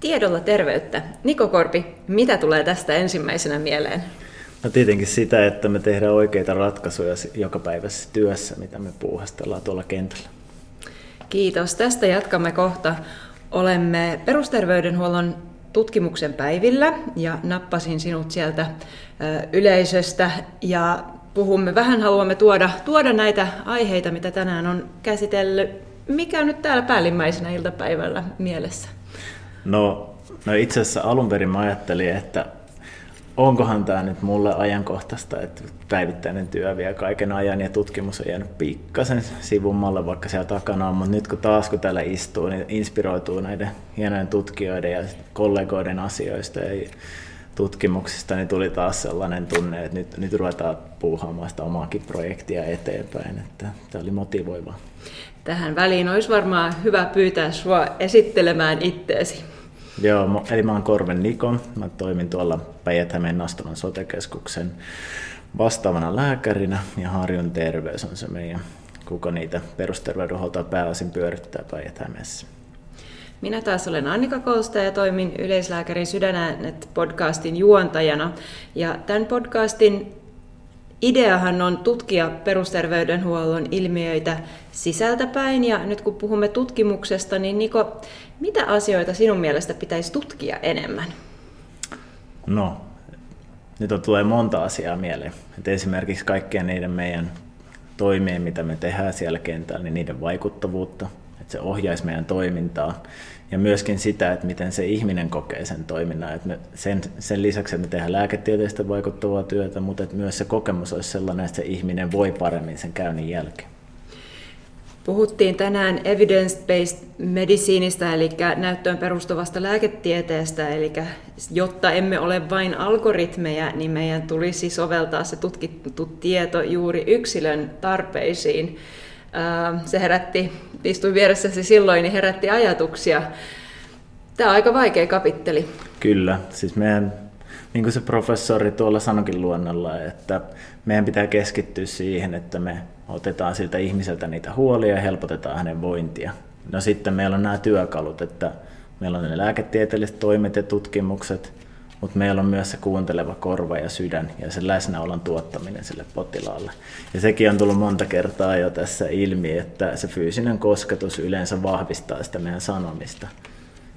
Tiedolla terveyttä. Niko Korpi, mitä tulee tästä ensimmäisenä mieleen? No tietenkin sitä, että me tehdään oikeita ratkaisuja jokapäiväisessä työssä, mitä me puuhastellaan tuolla kentällä. Kiitos. Tästä jatkamme kohta. Olemme perusterveydenhuollon tutkimuksen päivillä ja nappasin sinut sieltä yleisöstä ja puhumme, vähän haluamme tuoda, tuoda näitä aiheita, mitä tänään on käsitellyt. Mikä on nyt täällä päällimmäisenä iltapäivällä mielessä? No, no itse asiassa alun perin mä ajattelin, että onkohan tämä nyt mulle ajankohtaista, että päivittäinen työ vie kaiken ajan ja tutkimus on jäänyt pikkasen sivummalle, vaikka siellä takana on, mutta nyt kun taas kun täällä istuu, niin inspiroituu näiden hienojen tutkijoiden ja kollegoiden asioista. Ja tutkimuksista, niin tuli taas sellainen tunne, että nyt, nyt ruvetaan puuhaamaan sitä omaakin projektia eteenpäin, että tämä oli motivoivaa. Tähän väliin olisi varmaan hyvä pyytää sinua esittelemään itteesi. Joo, eli mä oon Korven Niko. Mä toimin tuolla Päijät-Hämeen Nastolan sotekeskuksen vastaavana lääkärinä ja Harjun terveys on se meidän, kuka niitä perusterveydenhuoltoa pääosin pyörittää Päijät-Hämeessä. Minä taas olen Annika Kolsta ja toimin Yleislääkärin sydänäänet podcastin juontajana. Ja tämän podcastin ideahan on tutkia perusterveydenhuollon ilmiöitä sisältäpäin. Ja nyt kun puhumme tutkimuksesta, niin Niko, mitä asioita sinun mielestä pitäisi tutkia enemmän? No, nyt on, tulee monta asiaa mieleen. Et esimerkiksi kaikkien niiden meidän toimien, mitä me tehdään siellä kentällä, niin niiden vaikuttavuutta, se ohjaisi meidän toimintaa. Ja myöskin sitä, että miten se ihminen kokee sen toiminnan. Että me sen, sen lisäksi, että me tehdään lääketieteestä vaikuttavaa työtä, mutta että myös se kokemus olisi sellainen, että se ihminen voi paremmin sen käynnin jälkeen. Puhuttiin tänään evidence-based mediciinistä, eli näyttöön perustuvasta lääketieteestä, eli jotta emme ole vain algoritmeja, niin meidän tulisi soveltaa se tutkittu tieto juuri yksilön tarpeisiin. Se herätti, istuin vieressäsi silloin, niin herätti ajatuksia. Tämä on aika vaikea kapitteli. Kyllä, siis meidän, niin kuin se professori tuolla sanokin luonnolla, että meidän pitää keskittyä siihen, että me otetaan siltä ihmiseltä niitä huolia ja helpotetaan hänen vointia. No sitten meillä on nämä työkalut, että meillä on ne lääketieteelliset toimet ja tutkimukset, mutta meillä on myös se kuunteleva korva ja sydän ja se läsnäolon tuottaminen sille potilaalle. Ja sekin on tullut monta kertaa jo tässä ilmi, että se fyysinen kosketus yleensä vahvistaa sitä meidän sanomista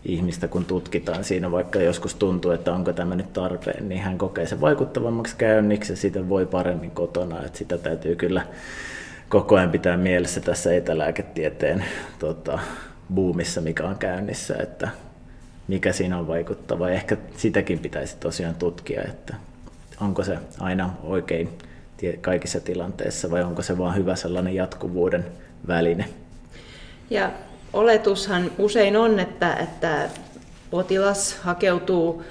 ihmistä, kun tutkitaan siinä, vaikka joskus tuntuu, että onko tämä nyt tarpeen, niin hän kokee sen vaikuttavammaksi käynniksi ja sitä voi paremmin kotona, että sitä täytyy kyllä koko ajan pitää mielessä tässä etälääketieteen tota, buumissa, mikä on käynnissä, että mikä siinä on vaikuttava. Ehkä sitäkin pitäisi tosiaan tutkia, että onko se aina oikein kaikissa tilanteissa vai onko se vain hyvä sellainen jatkuvuuden väline. Ja oletushan usein on, että, että potilas hakeutuu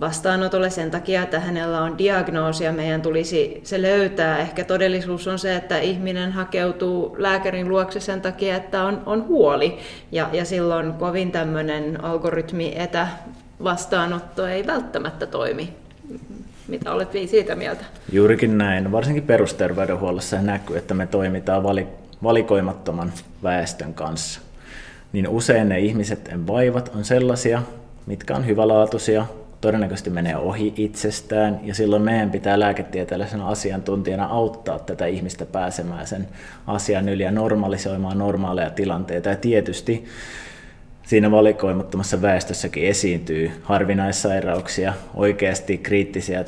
vastaanotolle sen takia, että hänellä on diagnoosi ja meidän tulisi se löytää. Ehkä todellisuus on se, että ihminen hakeutuu lääkärin luokse sen takia, että on, on huoli ja, ja silloin kovin tämmöinen algoritmi etävastaanotto ei välttämättä toimi. Mitä olet siitä mieltä? Juurikin näin. Varsinkin perusterveydenhuollossa näkyy, että me toimitaan valikoimattoman väestön kanssa. Niin usein ne ihmiset vaivat on sellaisia, mitkä on hyvälaatuisia, todennäköisesti menee ohi itsestään, ja silloin meidän pitää lääketieteellisenä asiantuntijana auttaa tätä ihmistä pääsemään sen asian yli ja normalisoimaan normaaleja tilanteita. Ja tietysti siinä valikoimattomassa väestössäkin esiintyy harvinaissairauksia, oikeasti kriittisiä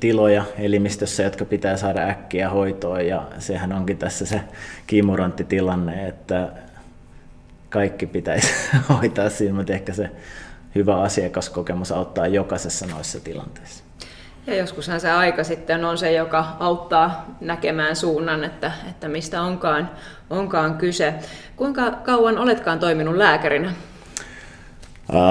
tiloja elimistössä, jotka pitää saada äkkiä hoitoon, ja sehän onkin tässä se kimurantti tilanne, että kaikki pitäisi hoitaa siinä, mutta ehkä se hyvä asiakaskokemus auttaa jokaisessa noissa tilanteissa. Ja joskushan se aika sitten on se, joka auttaa näkemään suunnan, että, että mistä onkaan, onkaan kyse. Kuinka kauan oletkaan toiminut lääkärinä?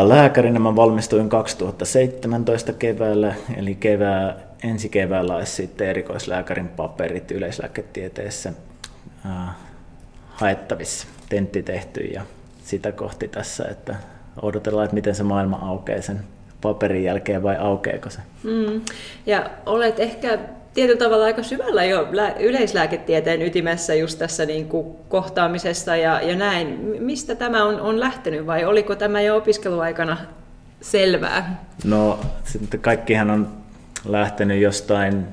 Lääkärinä mä valmistuin 2017 keväällä, eli kevää, ensi keväällä olisi sitten erikoislääkärin paperit yleislääketieteessä haettavissa, tentti tehty ja sitä kohti tässä, että odotellaan, että miten se maailma aukeaa sen paperin jälkeen vai aukeeko se. Mm. Ja olet ehkä tietyllä tavalla aika syvällä jo yleislääketieteen ytimessä just tässä niin kuin kohtaamisessa ja, ja näin. Mistä tämä on, on lähtenyt vai oliko tämä jo opiskeluaikana selvää? No sitten kaikkihan on lähtenyt jostain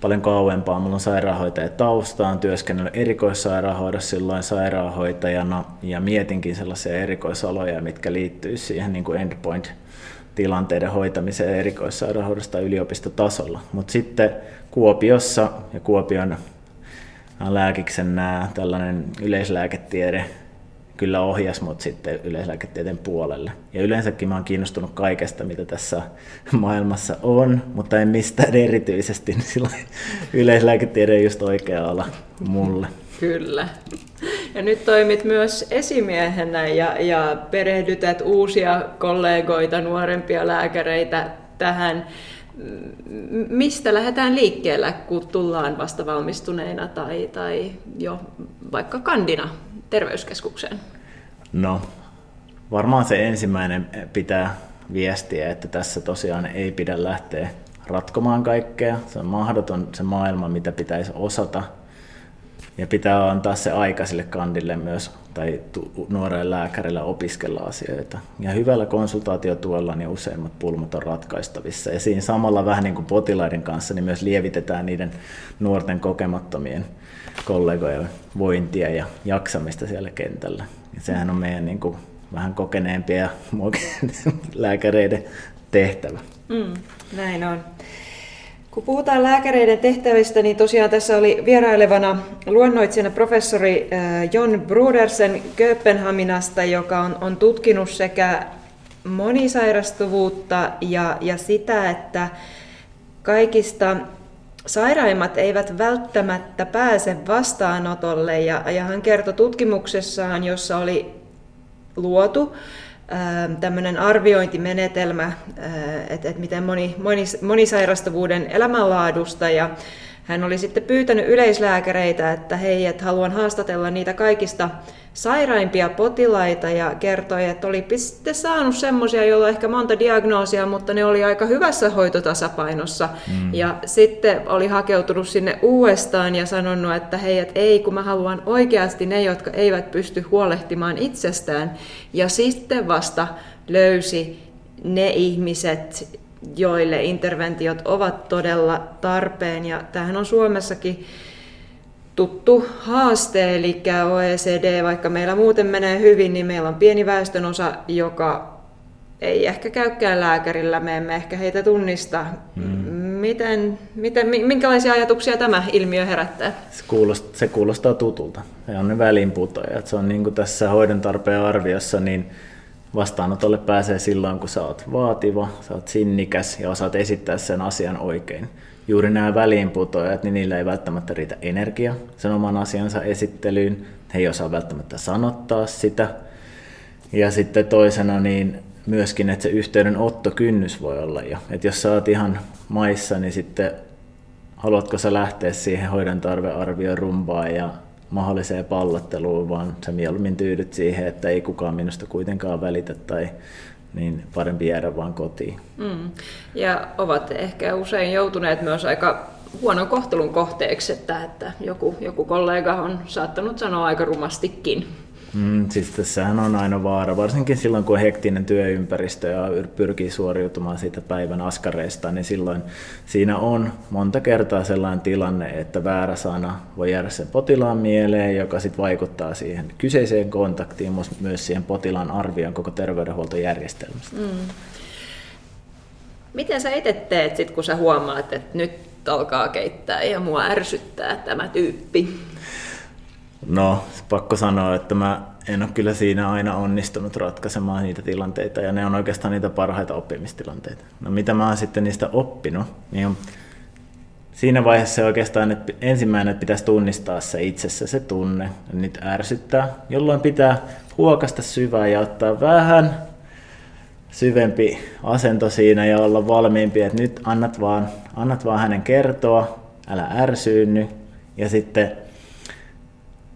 paljon kauempaa. Mulla on sairaanhoitaja taustaan, työskennellyt erikoissairaanhoidossa silloin sairaanhoitajana ja mietinkin sellaisia erikoisaloja, mitkä liittyy siihen niin kuin endpoint tilanteiden hoitamiseen erikoissairaanhoidosta yliopistotasolla. Mutta sitten Kuopiossa ja Kuopion lääkiksen nämä tällainen yleislääketiede kyllä ohjas mut sitten yleislääketieteen puolelle. Ja yleensäkin mä oon kiinnostunut kaikesta, mitä tässä maailmassa on, mutta en mistään erityisesti, niin silloin yleislääketiede on just oikea ala mulle. Kyllä. Ja nyt toimit myös esimiehenä ja, ja perehdytät uusia kollegoita, nuorempia lääkäreitä tähän. Mistä lähdetään liikkeelle, kun tullaan vasta valmistuneena tai, tai jo vaikka kandina terveyskeskukseen? No, varmaan se ensimmäinen pitää viestiä, että tässä tosiaan ei pidä lähteä ratkomaan kaikkea. Se on mahdoton se maailma, mitä pitäisi osata. Ja pitää antaa se aika sille kandille myös, tai nuorelle lääkärille opiskella asioita. Ja hyvällä konsultaatiotuella niin useimmat pulmat on ratkaistavissa. Ja siinä samalla vähän niin kuin potilaiden kanssa, niin myös lievitetään niiden nuorten kokemattomien kollegojen vointia ja jaksamista siellä kentällä. Ja sehän on meidän niin kuin, vähän kokeneempia lääkäreiden tehtävä. Mm, näin on. Kun puhutaan lääkäreiden tehtävistä, niin tosiaan tässä oli vierailevana luonnoitsijana professori John Brudersen Kööpenhaminasta, joka on, on tutkinut sekä monisairastuvuutta ja, ja sitä, että kaikista sairaimmat eivät välttämättä pääse vastaanotolle. Ja, ja hän kertoi tutkimuksessaan, jossa oli luotu tämmöinen arviointimenetelmä, että, että miten moni, moni, monisairastavuuden elämänlaadusta ja hän oli sitten pyytänyt yleislääkäreitä, että hei, että haluan haastatella niitä kaikista sairaimpia potilaita ja kertoi, että oli sitten saanut semmoisia, joilla ehkä monta diagnoosia, mutta ne oli aika hyvässä hoitotasapainossa. Mm. Ja sitten oli hakeutunut sinne uudestaan ja sanonut, että hei, että ei, kun mä haluan oikeasti ne, jotka eivät pysty huolehtimaan itsestään. Ja sitten vasta löysi ne ihmiset, joille interventiot ovat todella tarpeen. Ja tämähän on Suomessakin tuttu haaste, eli OECD, vaikka meillä muuten menee hyvin, niin meillä on pieni väestönosa, joka ei ehkä käykään lääkärillä, me emme ehkä heitä tunnista. Hmm. Miten, miten, minkälaisia ajatuksia tämä ilmiö herättää? Se kuulostaa, se kuulostaa tutulta. Se on ne väliinputojat. Se on niin kuin tässä hoidon tarpeen arviossa, niin vastaanotolle pääsee silloin, kun sä oot vaativa, sä oot sinnikäs ja osaat esittää sen asian oikein juuri nämä väliinputoajat, niin niillä ei välttämättä riitä energia sen oman asiansa esittelyyn. He ei osaa välttämättä sanottaa sitä. Ja sitten toisena niin myöskin, että se yhteydenottokynnys voi olla jo. Että jos sä oot ihan maissa, niin sitten haluatko sä lähteä siihen hoidon tarvearvioon rumbaan ja mahdolliseen pallotteluun, vaan sä mieluummin tyydyt siihen, että ei kukaan minusta kuitenkaan välitä tai niin parempi jäädä vaan kotiin. Mm. Ja ovat ehkä usein joutuneet myös aika huonon kohtelun kohteeksi, että, että joku, joku kollega on saattanut sanoa aika rumastikin. Mm, siis tässähän on aina vaara, varsinkin silloin kun hektinen työympäristö ja pyrkii suoriutumaan siitä päivän askareista, niin silloin siinä on monta kertaa sellainen tilanne, että väärä sana voi jäädä sen potilaan mieleen, joka sitten vaikuttaa siihen kyseiseen kontaktiin, myös siihen potilaan arvioon koko terveydenhuoltojärjestelmästä. Mm. Miten sä itse teet, sit, kun sä huomaat, että nyt alkaa keittää ja mua ärsyttää tämä tyyppi? No, pakko sanoa, että mä en ole kyllä siinä aina onnistunut ratkaisemaan niitä tilanteita, ja ne on oikeastaan niitä parhaita oppimistilanteita. No mitä mä oon sitten niistä oppinut, niin on siinä vaiheessa oikeastaan että ensimmäinen, että pitäisi tunnistaa se itsessä se tunne, niitä ärsyttää, jolloin pitää huokasta syvään ja ottaa vähän syvempi asento siinä ja olla valmiimpi, että nyt annat vaan, annat vaan hänen kertoa, älä ärsyynny, ja sitten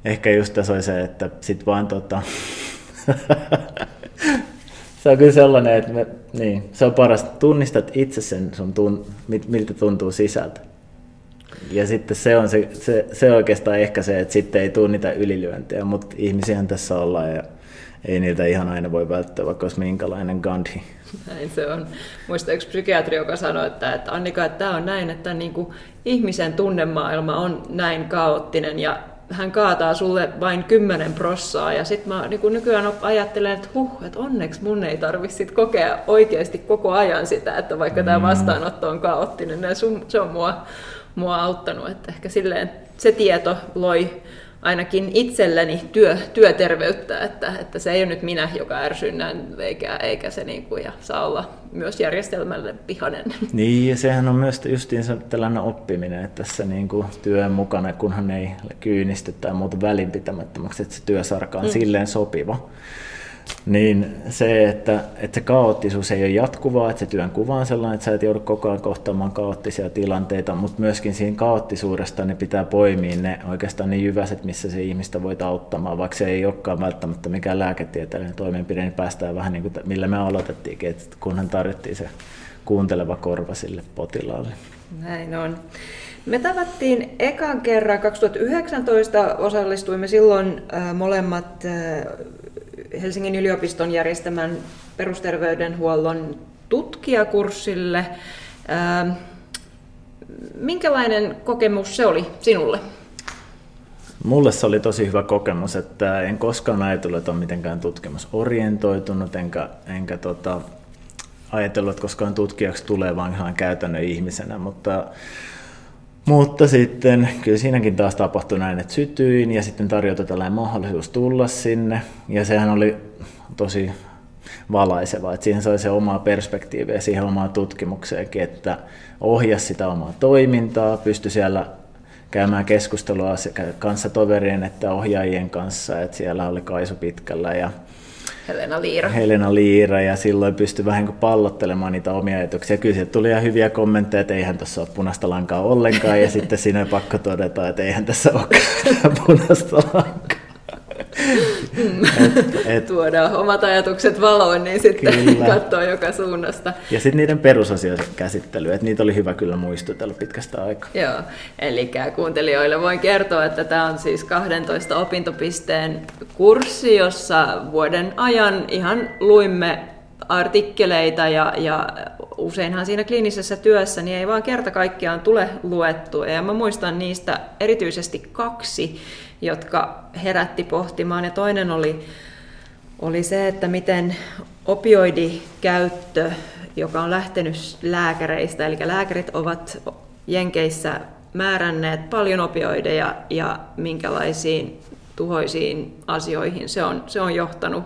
ehkä just tässä oli se, että sit vaan tota, se on kyllä sellainen, että me, niin, se on paras, tunnistat itse sen, sun tun, miltä tuntuu sisältä. Ja sitten se on se, se, se oikeastaan ehkä se, että sitten ei tule niitä ylilyöntejä, mutta ihmisiä tässä ollaan ja ei niitä ihan aina voi välttää, vaikka olisi minkälainen Gandhi. Näin se on. Muista yksi psykiatri, joka sanoi, että, että Annika, että tämä on näin, että niin kuin ihmisen tunnemaailma on näin kaoottinen ja hän kaataa sulle vain 10 prossaa ja sitten mä niin nykyään ajattelen, että huh, että onneksi mun ei tarvitse kokea oikeasti koko ajan sitä, että vaikka mm. tämä vastaanotto on kaoottinen, niin se on mua, mua auttanut, että ehkä silleen se tieto loi ainakin itselleni työ, työterveyttä, että, että se ei ole nyt minä, joka ärsynnän, eikä, eikä se niin kuin, ja saa olla myös järjestelmälle pihanen. Niin, ja sehän on myös justiinsa tällainen oppiminen, että tässä niin kuin työn mukana, kunhan ei kyynisty tai muuta välinpitämättömäksi, että se työsarka on mm. silleen sopiva niin se, että, että se kaoottisuus ei ole jatkuvaa, että se työn kuva on sellainen, että sä et joudu koko ajan kohtaamaan kaoottisia tilanteita, mutta myöskin siinä kaoottisuudesta ne pitää poimia ne oikeastaan ne jyväset, missä se ihmistä voi auttamaan, vaikka se ei olekaan välttämättä mikään lääketieteellinen toimenpide, niin päästään vähän niin kuin millä me aloitettiinkin, että kunhan tarvittiin se kuunteleva korva sille potilaalle. Näin on. Me tavattiin ekan kerran 2019, osallistuimme silloin äh, molemmat äh, Helsingin yliopiston järjestämän perusterveydenhuollon tutkijakurssille. Ähm, minkälainen kokemus se oli sinulle? Mulle se oli tosi hyvä kokemus, että en koskaan ajatellut, että on mitenkään tutkimusorientoitunut, enkä, enkä tota, ajatellut, että koskaan tutkijaksi tulee vaan ihan käytännön ihmisenä, mutta mutta sitten kyllä siinäkin taas tapahtui näin, että sytyin ja sitten tarjota tällainen mahdollisuus tulla sinne. Ja sehän oli tosi valaiseva, että siihen sai se omaa perspektiiviä siihen omaan tutkimukseenkin, että ohjasi sitä omaa toimintaa, pystyi siellä käymään keskustelua sekä kanssatoverien että ohjaajien kanssa, että siellä oli Kaisu pitkällä ja Helena Liira. Helena Liira ja silloin pystyi vähän kuin pallottelemaan niitä omia ajatuksia. Kyllä sieltä tuli ihan hyviä kommentteja, että eihän tässä ole punaista lankaa ollenkaan ja sitten siinä on pakko todeta, että eihän tässä ole punaista lankaa. Et, et, Tuodaan omat ajatukset valoon, niin sitten kyllä. katsoo joka suunnasta. Ja sitten niiden perusasioiden käsittely, että niitä oli hyvä kyllä muistutella pitkästä aikaa. Joo, eli kuuntelijoille voin kertoa, että tämä on siis 12 opintopisteen kurssi, jossa vuoden ajan ihan luimme artikkeleita ja, ja useinhan siinä kliinisessä työssä niin ei vaan kerta kaikkiaan tule luettua. Ja mä muistan niistä erityisesti kaksi, jotka herätti pohtimaan. Ja toinen oli, oli se, että miten opioidikäyttö, joka on lähtenyt lääkäreistä, eli lääkärit ovat Jenkeissä määränneet paljon opioideja ja minkälaisiin tuhoisiin asioihin se on, se on johtanut.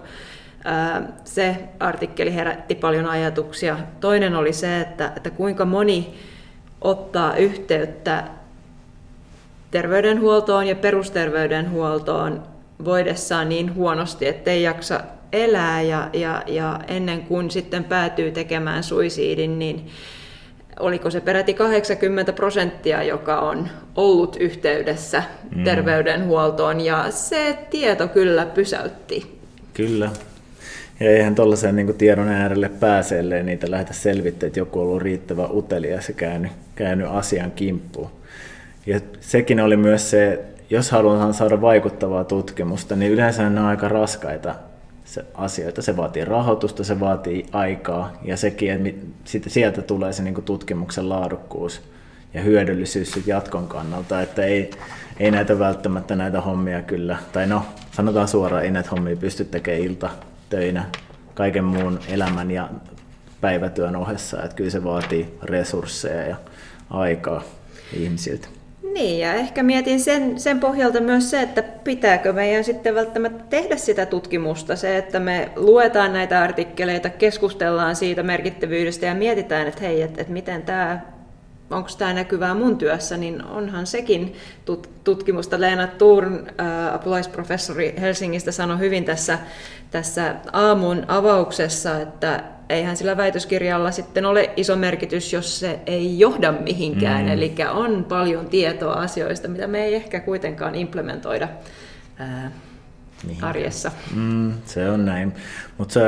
Se artikkeli herätti paljon ajatuksia. Toinen oli se, että, että kuinka moni ottaa yhteyttä terveydenhuoltoon ja perusterveydenhuoltoon voidessaan niin huonosti, ettei jaksa elää ja, ja, ja ennen kuin sitten päätyy tekemään suisiidin, niin oliko se peräti 80 prosenttia, joka on ollut yhteydessä mm. terveydenhuoltoon ja se tieto kyllä pysäytti. Kyllä. Ja eihän tuollaisen niin tiedon äärelle pääseelleen niitä lähdetä selvittämään, että joku on ollut riittävän utelias ja käynyt, käynyt asian kimppuun. Ja sekin oli myös se, jos halutaan saada vaikuttavaa tutkimusta, niin yleensä ne on aika raskaita se asioita. Se vaatii rahoitusta, se vaatii aikaa ja sekin, että sieltä tulee se niin tutkimuksen laadukkuus ja hyödyllisyys jatkon kannalta, että ei, ei näitä välttämättä näitä hommia kyllä, tai no sanotaan suoraan, ei näitä hommia pysty tekemään iltatöinä kaiken muun elämän ja päivätyön ohessa, että kyllä se vaatii resursseja ja aikaa ihmisiltä. Niin, ja ehkä mietin sen, sen pohjalta myös se, että pitääkö meidän sitten välttämättä tehdä sitä tutkimusta, se, että me luetaan näitä artikkeleita, keskustellaan siitä merkittävyydestä ja mietitään, että hei, että, että miten tämä onko tämä näkyvää mun työssä, niin onhan sekin tutkimusta. Leena Turn, apulaisprofessori Helsingistä, sanoi hyvin tässä, tässä aamun avauksessa, että eihän sillä väitöskirjalla sitten ole iso merkitys, jos se ei johda mihinkään. Mm. Eli on paljon tietoa asioista, mitä me ei ehkä kuitenkaan implementoida ää, arjessa. Mm, se on näin. Mutta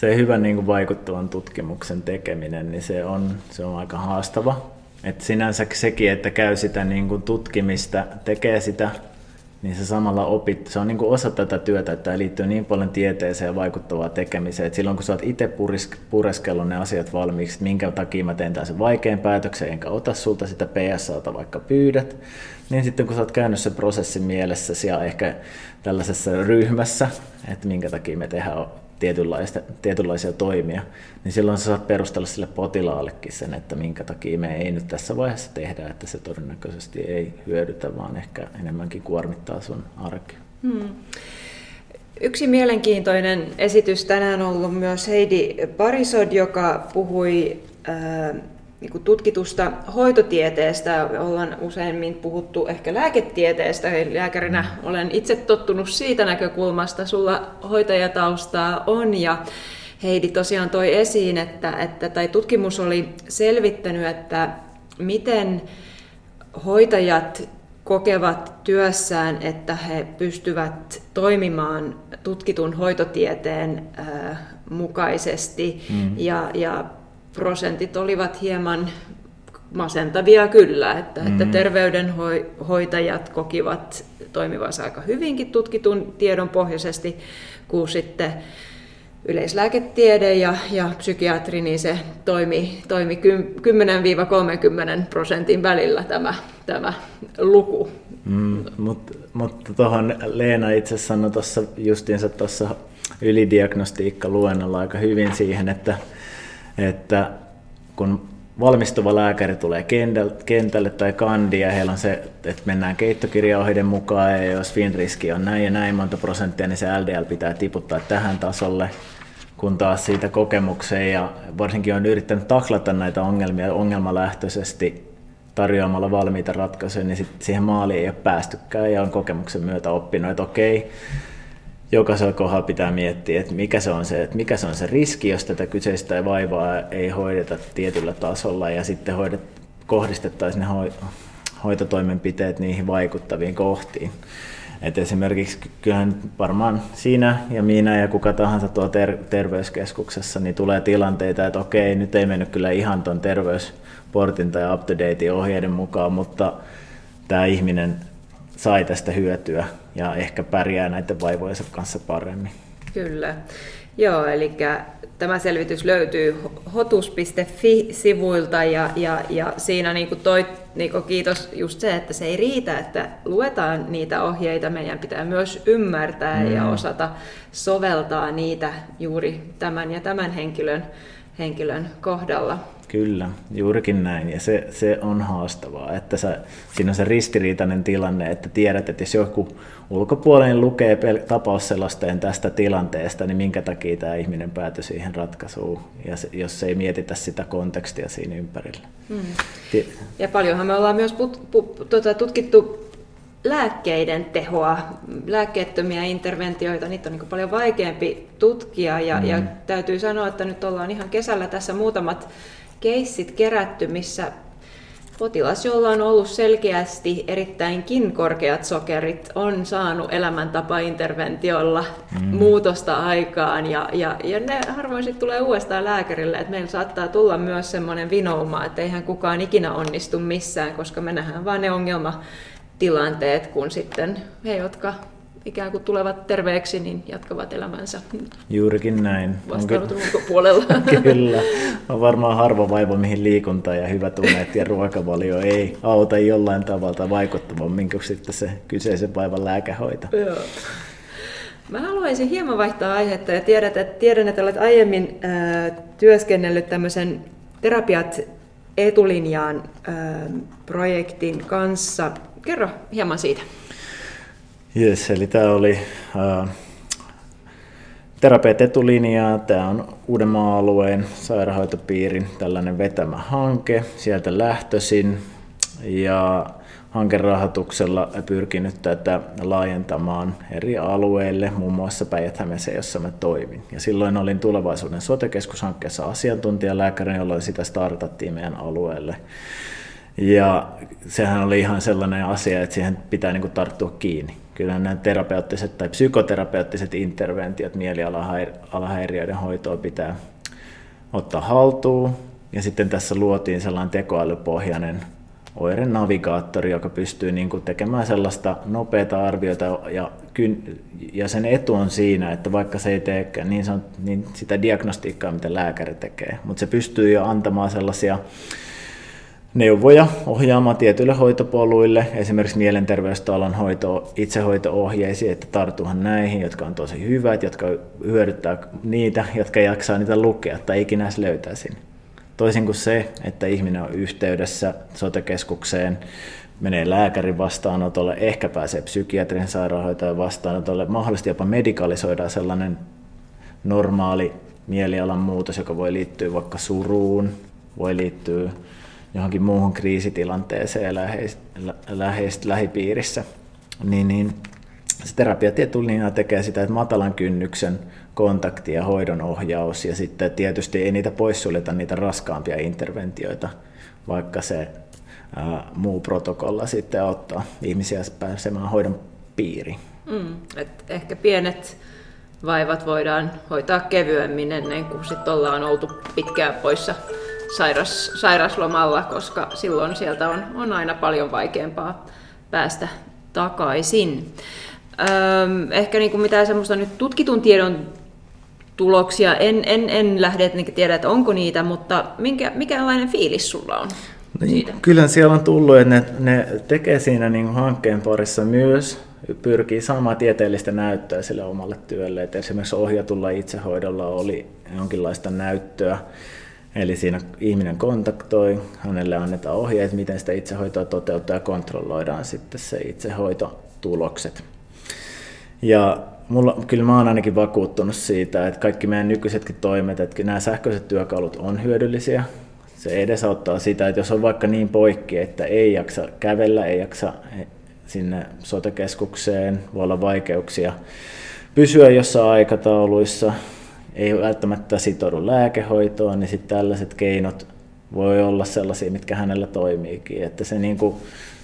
se, hyvän niin kuin vaikuttavan tutkimuksen tekeminen, niin se on, se on aika haastava. Et sinänsä sekin, että käy sitä niin kuin tutkimista, tekee sitä, niin se samalla opit, se on niin kuin osa tätä työtä, että tämä liittyy niin paljon tieteeseen ja vaikuttavaa tekemiseen, että silloin kun sä oot itse pureskellut ne asiat valmiiksi, minkä takia mä teen tämän vaikean päätöksen, enkä ota sulta sitä PSAta vaikka pyydät, niin sitten kun sä oot käynyt sen prosessin mielessä ja ehkä tällaisessa ryhmässä, että minkä takia me tehdään tietynlaisia, tietynlaisia toimia, niin silloin sä saat perustella sille potilaallekin sen, että minkä takia me ei nyt tässä vaiheessa tehdä, että se todennäköisesti ei hyödytä, vaan ehkä enemmänkin kuormittaa sun arkea. Hmm. Yksi mielenkiintoinen esitys tänään on ollut myös Heidi Parisod, joka puhui äh, niin kuin tutkitusta hoitotieteestä. Ollaan useimmin puhuttu ehkä lääketieteestä. Lääkärinä olen itse tottunut siitä näkökulmasta. Sulla hoitajataustaa on ja Heidi tosiaan toi esiin, että, että tai tutkimus oli selvittänyt, että miten hoitajat kokevat työssään, että he pystyvät toimimaan tutkitun hoitotieteen mukaisesti mm. ja, ja prosentit olivat hieman masentavia kyllä, että, mm. että terveydenhoitajat kokivat toimivansa aika hyvinkin tutkitun tiedon pohjaisesti, kun sitten yleislääketiede ja, ja psykiatri, niin se toimi, toimi 10-30 prosentin välillä tämä, tämä luku. Mm, mutta mut tuohon Leena itse sanoi tuossa justiinsa tuossa ylidiagnostiikka-luennolla aika hyvin siihen, että että kun valmistuva lääkäri tulee kentälle tai kandi ja heillä on se, että mennään keittokirjaohjeiden mukaan ja jos finriski on näin ja näin monta prosenttia, niin se LDL pitää tiputtaa tähän tasolle, kun taas siitä kokemukseen. Ja varsinkin on yrittänyt taklata näitä ongelmia ongelmalähtöisesti tarjoamalla valmiita ratkaisuja, niin sit siihen maaliin ei ole päästykään ja on kokemuksen myötä oppinut, että okei, jokaisella kohdalla pitää miettiä, että mikä se on se, että mikä se, on se riski, jos tätä kyseistä vaivaa ei hoideta tietyllä tasolla ja sitten hoidet, kohdistettaisiin ne hoitotoimenpiteet niihin vaikuttaviin kohtiin. Et esimerkiksi kyllähän varmaan siinä ja minä ja kuka tahansa tuo ter- terveyskeskuksessa, niin tulee tilanteita, että okei, nyt ei mennyt kyllä ihan tuon terveysportin tai up to date ohjeiden mukaan, mutta tämä ihminen sai tästä hyötyä ja ehkä pärjää näiden vaivojensa kanssa paremmin. Kyllä. Joo, eli tämä selvitys löytyy hotus.fi-sivuilta ja, ja, ja siinä niin kuin toi, niin kuin kiitos just se, että se ei riitä, että luetaan niitä ohjeita, meidän pitää myös ymmärtää mm. ja osata soveltaa niitä juuri tämän ja tämän henkilön, henkilön kohdalla. Kyllä, juurikin näin. Ja se, se on haastavaa, että sä, siinä on se ristiriitainen tilanne, että tiedät, että jos joku ulkopuolinen lukee tapausselosteen tästä tilanteesta, niin minkä takia tämä ihminen päätyi siihen ratkaisuun, ja se, jos ei mietitä sitä kontekstia siinä ympärillä. Hmm. Ja paljonhan me ollaan myös put, put, tuota, tutkittu lääkkeiden tehoa, lääkkeettömiä interventioita, niitä on niin paljon vaikeampi tutkia ja, mm. ja täytyy sanoa, että nyt ollaan ihan kesällä tässä muutamat keissit kerätty, missä potilas, jolla on ollut selkeästi erittäinkin korkeat sokerit, on saanut elämäntapainterventiolla mm. muutosta aikaan. Ja, ja, ja ne harvoin sitten tulee uudestaan lääkärille, että meillä saattaa tulla myös semmoinen vinouma, että eihän kukaan ikinä onnistu missään, koska me nähdään vain ne ongelmatilanteet, kun sitten he, jotka ikään kuin tulevat terveeksi, niin jatkavat elämänsä. Juurikin näin. Vastaanoton ulkopuolella. Kyllä. On varmaan harva vaiva, mihin liikunta ja hyvät unet ja ruokavalio ei auta jollain tavalla vaikuttamaan, kuin sitten se kyseisen vaivan lääkehoito. Joo. Mä haluaisin hieman vaihtaa aihetta ja tiedät, että, tiedän, että olet aiemmin äh, työskennellyt tämmöisen terapiat etulinjaan äh, projektin kanssa. Kerro hieman siitä. Yes, eli tämä oli äh, etulinjaa. Tämä on Uudenmaan alueen sairaanhoitopiirin tällainen vetämä hanke. Sieltä lähtöisin ja hankerahoituksella pyrkinyt tätä laajentamaan eri alueille, muun muassa päijät jossa mä toimin. Ja silloin olin tulevaisuuden sote-keskushankkeessa asiantuntijalääkärin, jolloin sitä startattiin meidän alueelle. Ja sehän oli ihan sellainen asia, että siihen pitää niin kuin tarttua kiinni kyllä nämä terapeuttiset tai psykoterapeuttiset interventiot mielialahäiriöiden hoitoa pitää ottaa haltuun. Ja sitten tässä luotiin sellainen tekoälypohjainen oirenavigaattori, joka pystyy niin kuin tekemään sellaista nopeata arviota. Ja, ja sen etu on siinä, että vaikka se ei teekään niin, sanot, niin sitä diagnostiikkaa, mitä lääkäri tekee, mutta se pystyy jo antamaan sellaisia neuvoja ohjaamaan tietyille hoitopoluille, esimerkiksi mielenterveystalon hoito, itsehoito-ohjeisiin, että tartuhan näihin, jotka on tosi hyvät, jotka hyödyttää niitä, jotka jaksaa niitä lukea tai ikinä edes löytäisi. Toisin kuin se, että ihminen on yhteydessä sotekeskukseen, menee lääkärin vastaanotolle, ehkä pääsee psykiatrin sairaanhoitajan vastaanotolle, mahdollisesti jopa medikalisoidaan sellainen normaali mielialan muutos, joka voi liittyä vaikka suruun, voi liittyä johonkin muuhun kriisitilanteeseen läheis, lähipiirissä, niin, niin se terapiatietulinja tekee sitä, että matalan kynnyksen kontakti ja hoidon ohjaus ja sitten tietysti ei niitä poissuljeta niitä raskaampia interventioita, vaikka se ää, muu protokolla sitten auttaa ihmisiä pääsemään hoidon piiriin. Mm, et ehkä pienet vaivat voidaan hoitaa kevyemmin ennen kuin sitten ollaan oltu pitkään poissa sairas, sairaslomalla, koska silloin sieltä on, on aina paljon vaikeampaa päästä takaisin. Öm, ehkä niin kuin mitään semmoista nyt tutkitun tiedon tuloksia en, en, en lähde että tiedä, että onko niitä, mutta minkä, mikälainen fiilis sulla on niin, siitä? Kyllä siellä on tullut, että ne, ne tekee siinä niin hankkeen parissa myös, pyrkii saamaan tieteellistä näyttöä sille omalle työlle. Että esimerkiksi ohjatulla itsehoidolla oli jonkinlaista näyttöä Eli siinä ihminen kontaktoi, hänelle annetaan ohjeet, miten sitä itsehoitoa toteuttaa ja kontrolloidaan sitten se itsehoitotulokset. Ja mulla, kyllä mä oon ainakin vakuuttunut siitä, että kaikki meidän nykyisetkin toimet, että nämä sähköiset työkalut on hyödyllisiä. Se edesauttaa sitä, että jos on vaikka niin poikki, että ei jaksa kävellä, ei jaksa sinne sotekeskukseen, voi olla vaikeuksia pysyä jossain aikatauluissa, ei välttämättä sitoudu lääkehoitoon, niin sitten tällaiset keinot voi olla sellaisia, mitkä hänellä toimiikin. Että se niin kuin,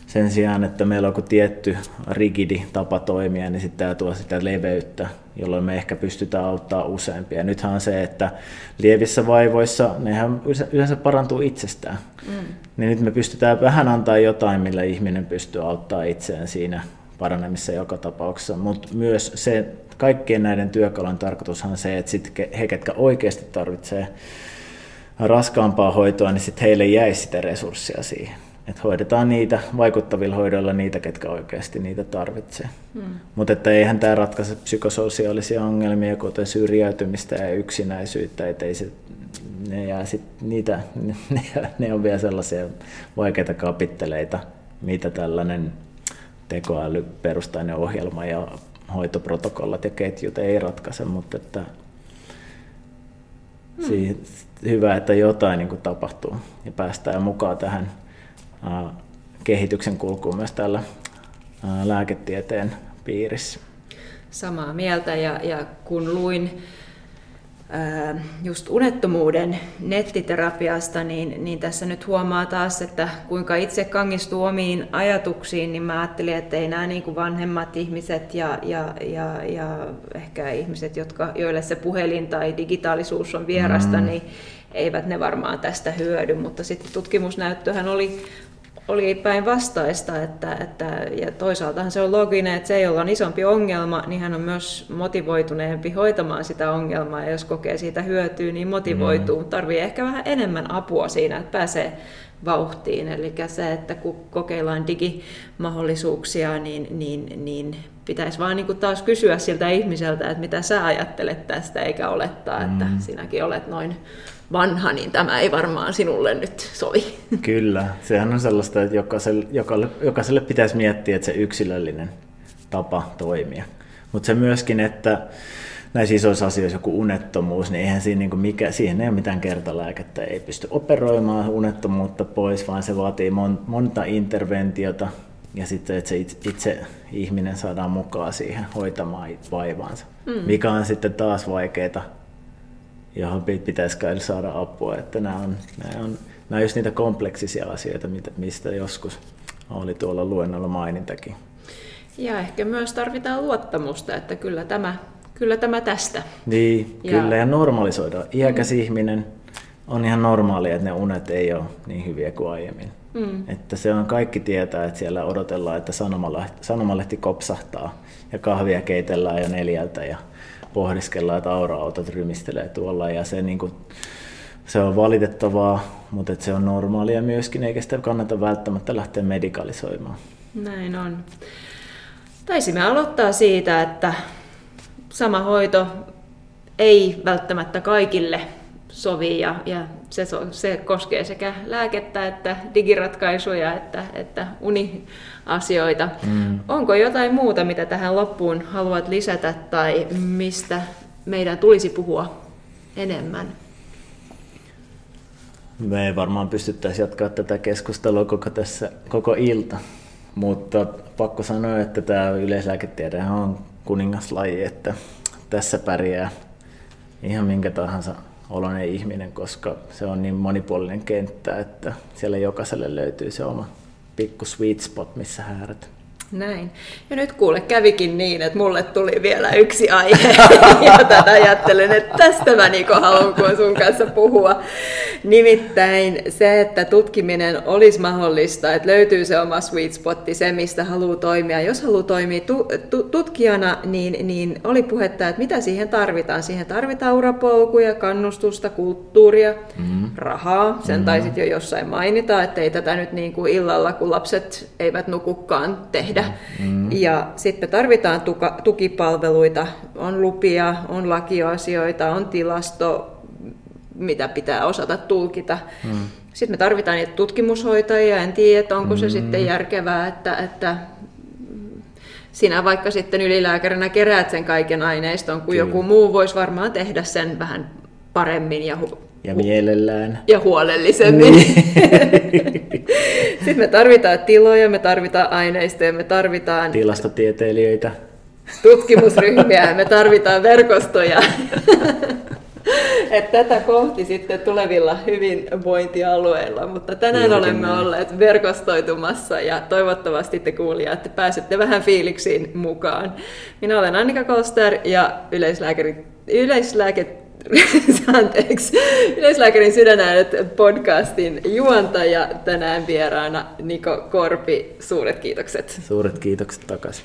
sen sijaan, että meillä on joku tietty rigidi tapa toimia, niin sitten tämä tuo sitä leveyttä, jolloin me ehkä pystytään auttamaan useampia. Nythän on se, että lievissä vaivoissa nehän yleensä parantuu itsestään. Mm. Niin nyt me pystytään vähän antaa jotain, millä ihminen pystyy auttamaan itseään siinä paranemissa joka tapauksessa, mutta myös se kaikkien näiden työkalujen tarkoitushan on se, että sit he, ketkä oikeasti tarvitsee raskaampaa hoitoa, niin sitten heille jäisi sitä resurssia siihen. Että hoidetaan niitä vaikuttavilla hoidoilla niitä, ketkä oikeasti niitä tarvitsee. Hmm. Mutta että eihän tämä ratkaise psykososiaalisia ongelmia, kuten syrjäytymistä ja yksinäisyyttä, että ei se, ne, jää sit, niitä, ne, ne on vielä sellaisia vaikeita kapitteleita, mitä tällainen tekoälyperustainen ohjelma ja hoitoprotokollat ja ketjut ei ratkaise, mutta että hmm. siihen, hyvä, että jotain niin kuin tapahtuu ja päästään mukaan tähän ää, kehityksen kulkuun myös tällä ää, lääketieteen piirissä. Samaa mieltä ja, ja kun luin just unettomuuden nettiterapiasta, niin, niin tässä nyt huomaa taas, että kuinka itse kangistuu omiin ajatuksiin, niin mä ajattelin, että ei nämä niin kuin vanhemmat ihmiset ja, ja, ja, ja ehkä ihmiset, jotka, joille se puhelin tai digitaalisuus on vierasta, mm. niin eivät ne varmaan tästä hyödy, mutta sitten tutkimusnäyttöhän oli, oli päinvastaista, että, että, ja toisaaltahan se on loginen, että se, jolla on isompi ongelma, niin hän on myös motivoituneempi hoitamaan sitä ongelmaa, ja jos kokee siitä hyötyä, niin motivoituu. Mm. Tarvii ehkä vähän enemmän apua siinä, että pääsee vauhtiin. Eli se, että kun kokeillaan digimahdollisuuksia, niin, niin, niin pitäisi vaan niin taas kysyä siltä ihmiseltä, että mitä sä ajattelet tästä, eikä olettaa, mm. että sinäkin olet noin vanha, niin tämä ei varmaan sinulle nyt sovi. Kyllä, sehän on sellaista, että jokaiselle, jokaiselle, jokaiselle pitäisi miettiä, että se yksilöllinen tapa toimia. Mutta se myöskin, että näissä isoissa asioissa joku unettomuus, niin eihän siinä niin mikä, siihen ei ole mitään kertalääkettä, ei pysty operoimaan unettomuutta pois, vaan se vaatii mon, monta interventiota ja sitten, että se itse, itse ihminen saadaan mukaan siihen hoitamaan vaivaansa, mm. mikä on sitten taas vaikeaa johon pitäisi kai saada apua. Että nämä, on, nämä, on, nämä on just niitä kompleksisia asioita, mistä joskus oli tuolla luennolla mainintakin. Ja ehkä myös tarvitaan luottamusta, että kyllä tämä, kyllä tämä tästä. Niin, ja... kyllä ja normalisoida. Iäkäs mm. ihminen, on ihan normaalia, että ne unet ei ole niin hyviä kuin aiemmin. Mm. Että se on kaikki tietää, että siellä odotellaan, että sanomalehti, sanomalehti kopsahtaa ja kahvia keitellään jo neljältä ja pohdiskellaan, että aura-autot rymistelee tuolla ja se, niin kuin, se on valitettavaa, mutta se on normaalia myöskin, eikä sitä kannata välttämättä lähteä medikalisoimaan. Näin on. Taisimme aloittaa siitä, että sama hoito ei välttämättä kaikille sovi ja, ja se, se koskee sekä lääkettä että digiratkaisuja että, että uniasioita. Mm. Onko jotain muuta, mitä tähän loppuun haluat lisätä tai mistä meidän tulisi puhua enemmän? Me ei varmaan pystyttäisi jatkaa tätä keskustelua koko, tässä, koko ilta, mutta pakko sanoa, että tämä yleislääketiede on kuningaslaji, että tässä pärjää ihan minkä tahansa oloinen ihminen, koska se on niin monipuolinen kenttä, että siellä jokaiselle löytyy se oma pikku sweet spot, missä häärät. Näin. Ja nyt kuule, kävikin niin, että mulle tuli vielä yksi aihe, tätä ajattelen, että tästä mä Niko haluan kun sun kanssa puhua. Nimittäin se, että tutkiminen olisi mahdollista, että löytyy se oma sweet spotti, se mistä haluaa toimia. Jos haluaa toimia tu- tu- tutkijana, niin, niin oli puhetta, että mitä siihen tarvitaan. Siihen tarvitaan urapolkuja, kannustusta, kulttuuria, mm. rahaa. Sen mm. taisit jo jossain mainita, että ei tätä nyt niin kuin illalla, kun lapset eivät nukukaan tehdä tehdä. Mm. Ja sitten tarvitaan tuka, tukipalveluita, on lupia, on lakioasioita, on tilasto, mitä pitää osata tulkita. Mm. Sitten me tarvitaan niitä tutkimushoitajia, en tiedä, että onko se mm. sitten järkevää, että, että sinä vaikka sitten ylilääkärinä keräät sen kaiken aineiston, kun Kyllä. joku muu voisi varmaan tehdä sen vähän paremmin ja hu- ja mielellään. Ja huolellisemmin. Niin. Sitten me tarvitaan tiloja, me tarvitaan aineistoja, me tarvitaan... Tilastotieteilijöitä. Tutkimusryhmiä, me tarvitaan verkostoja. että tätä kohti sitten tulevilla hyvinvointialueilla, mutta tänään Juuri olemme näin. olleet verkostoitumassa ja toivottavasti te kuulijat pääsette vähän fiiliksiin mukaan. Minä olen Annika Koster ja yleislääkäri, yleislääke anteeksi, Yleislääkärin sydänäänet podcastin juontaja tänään vieraana Niko Korpi. Suuret kiitokset. Suuret kiitokset takaisin.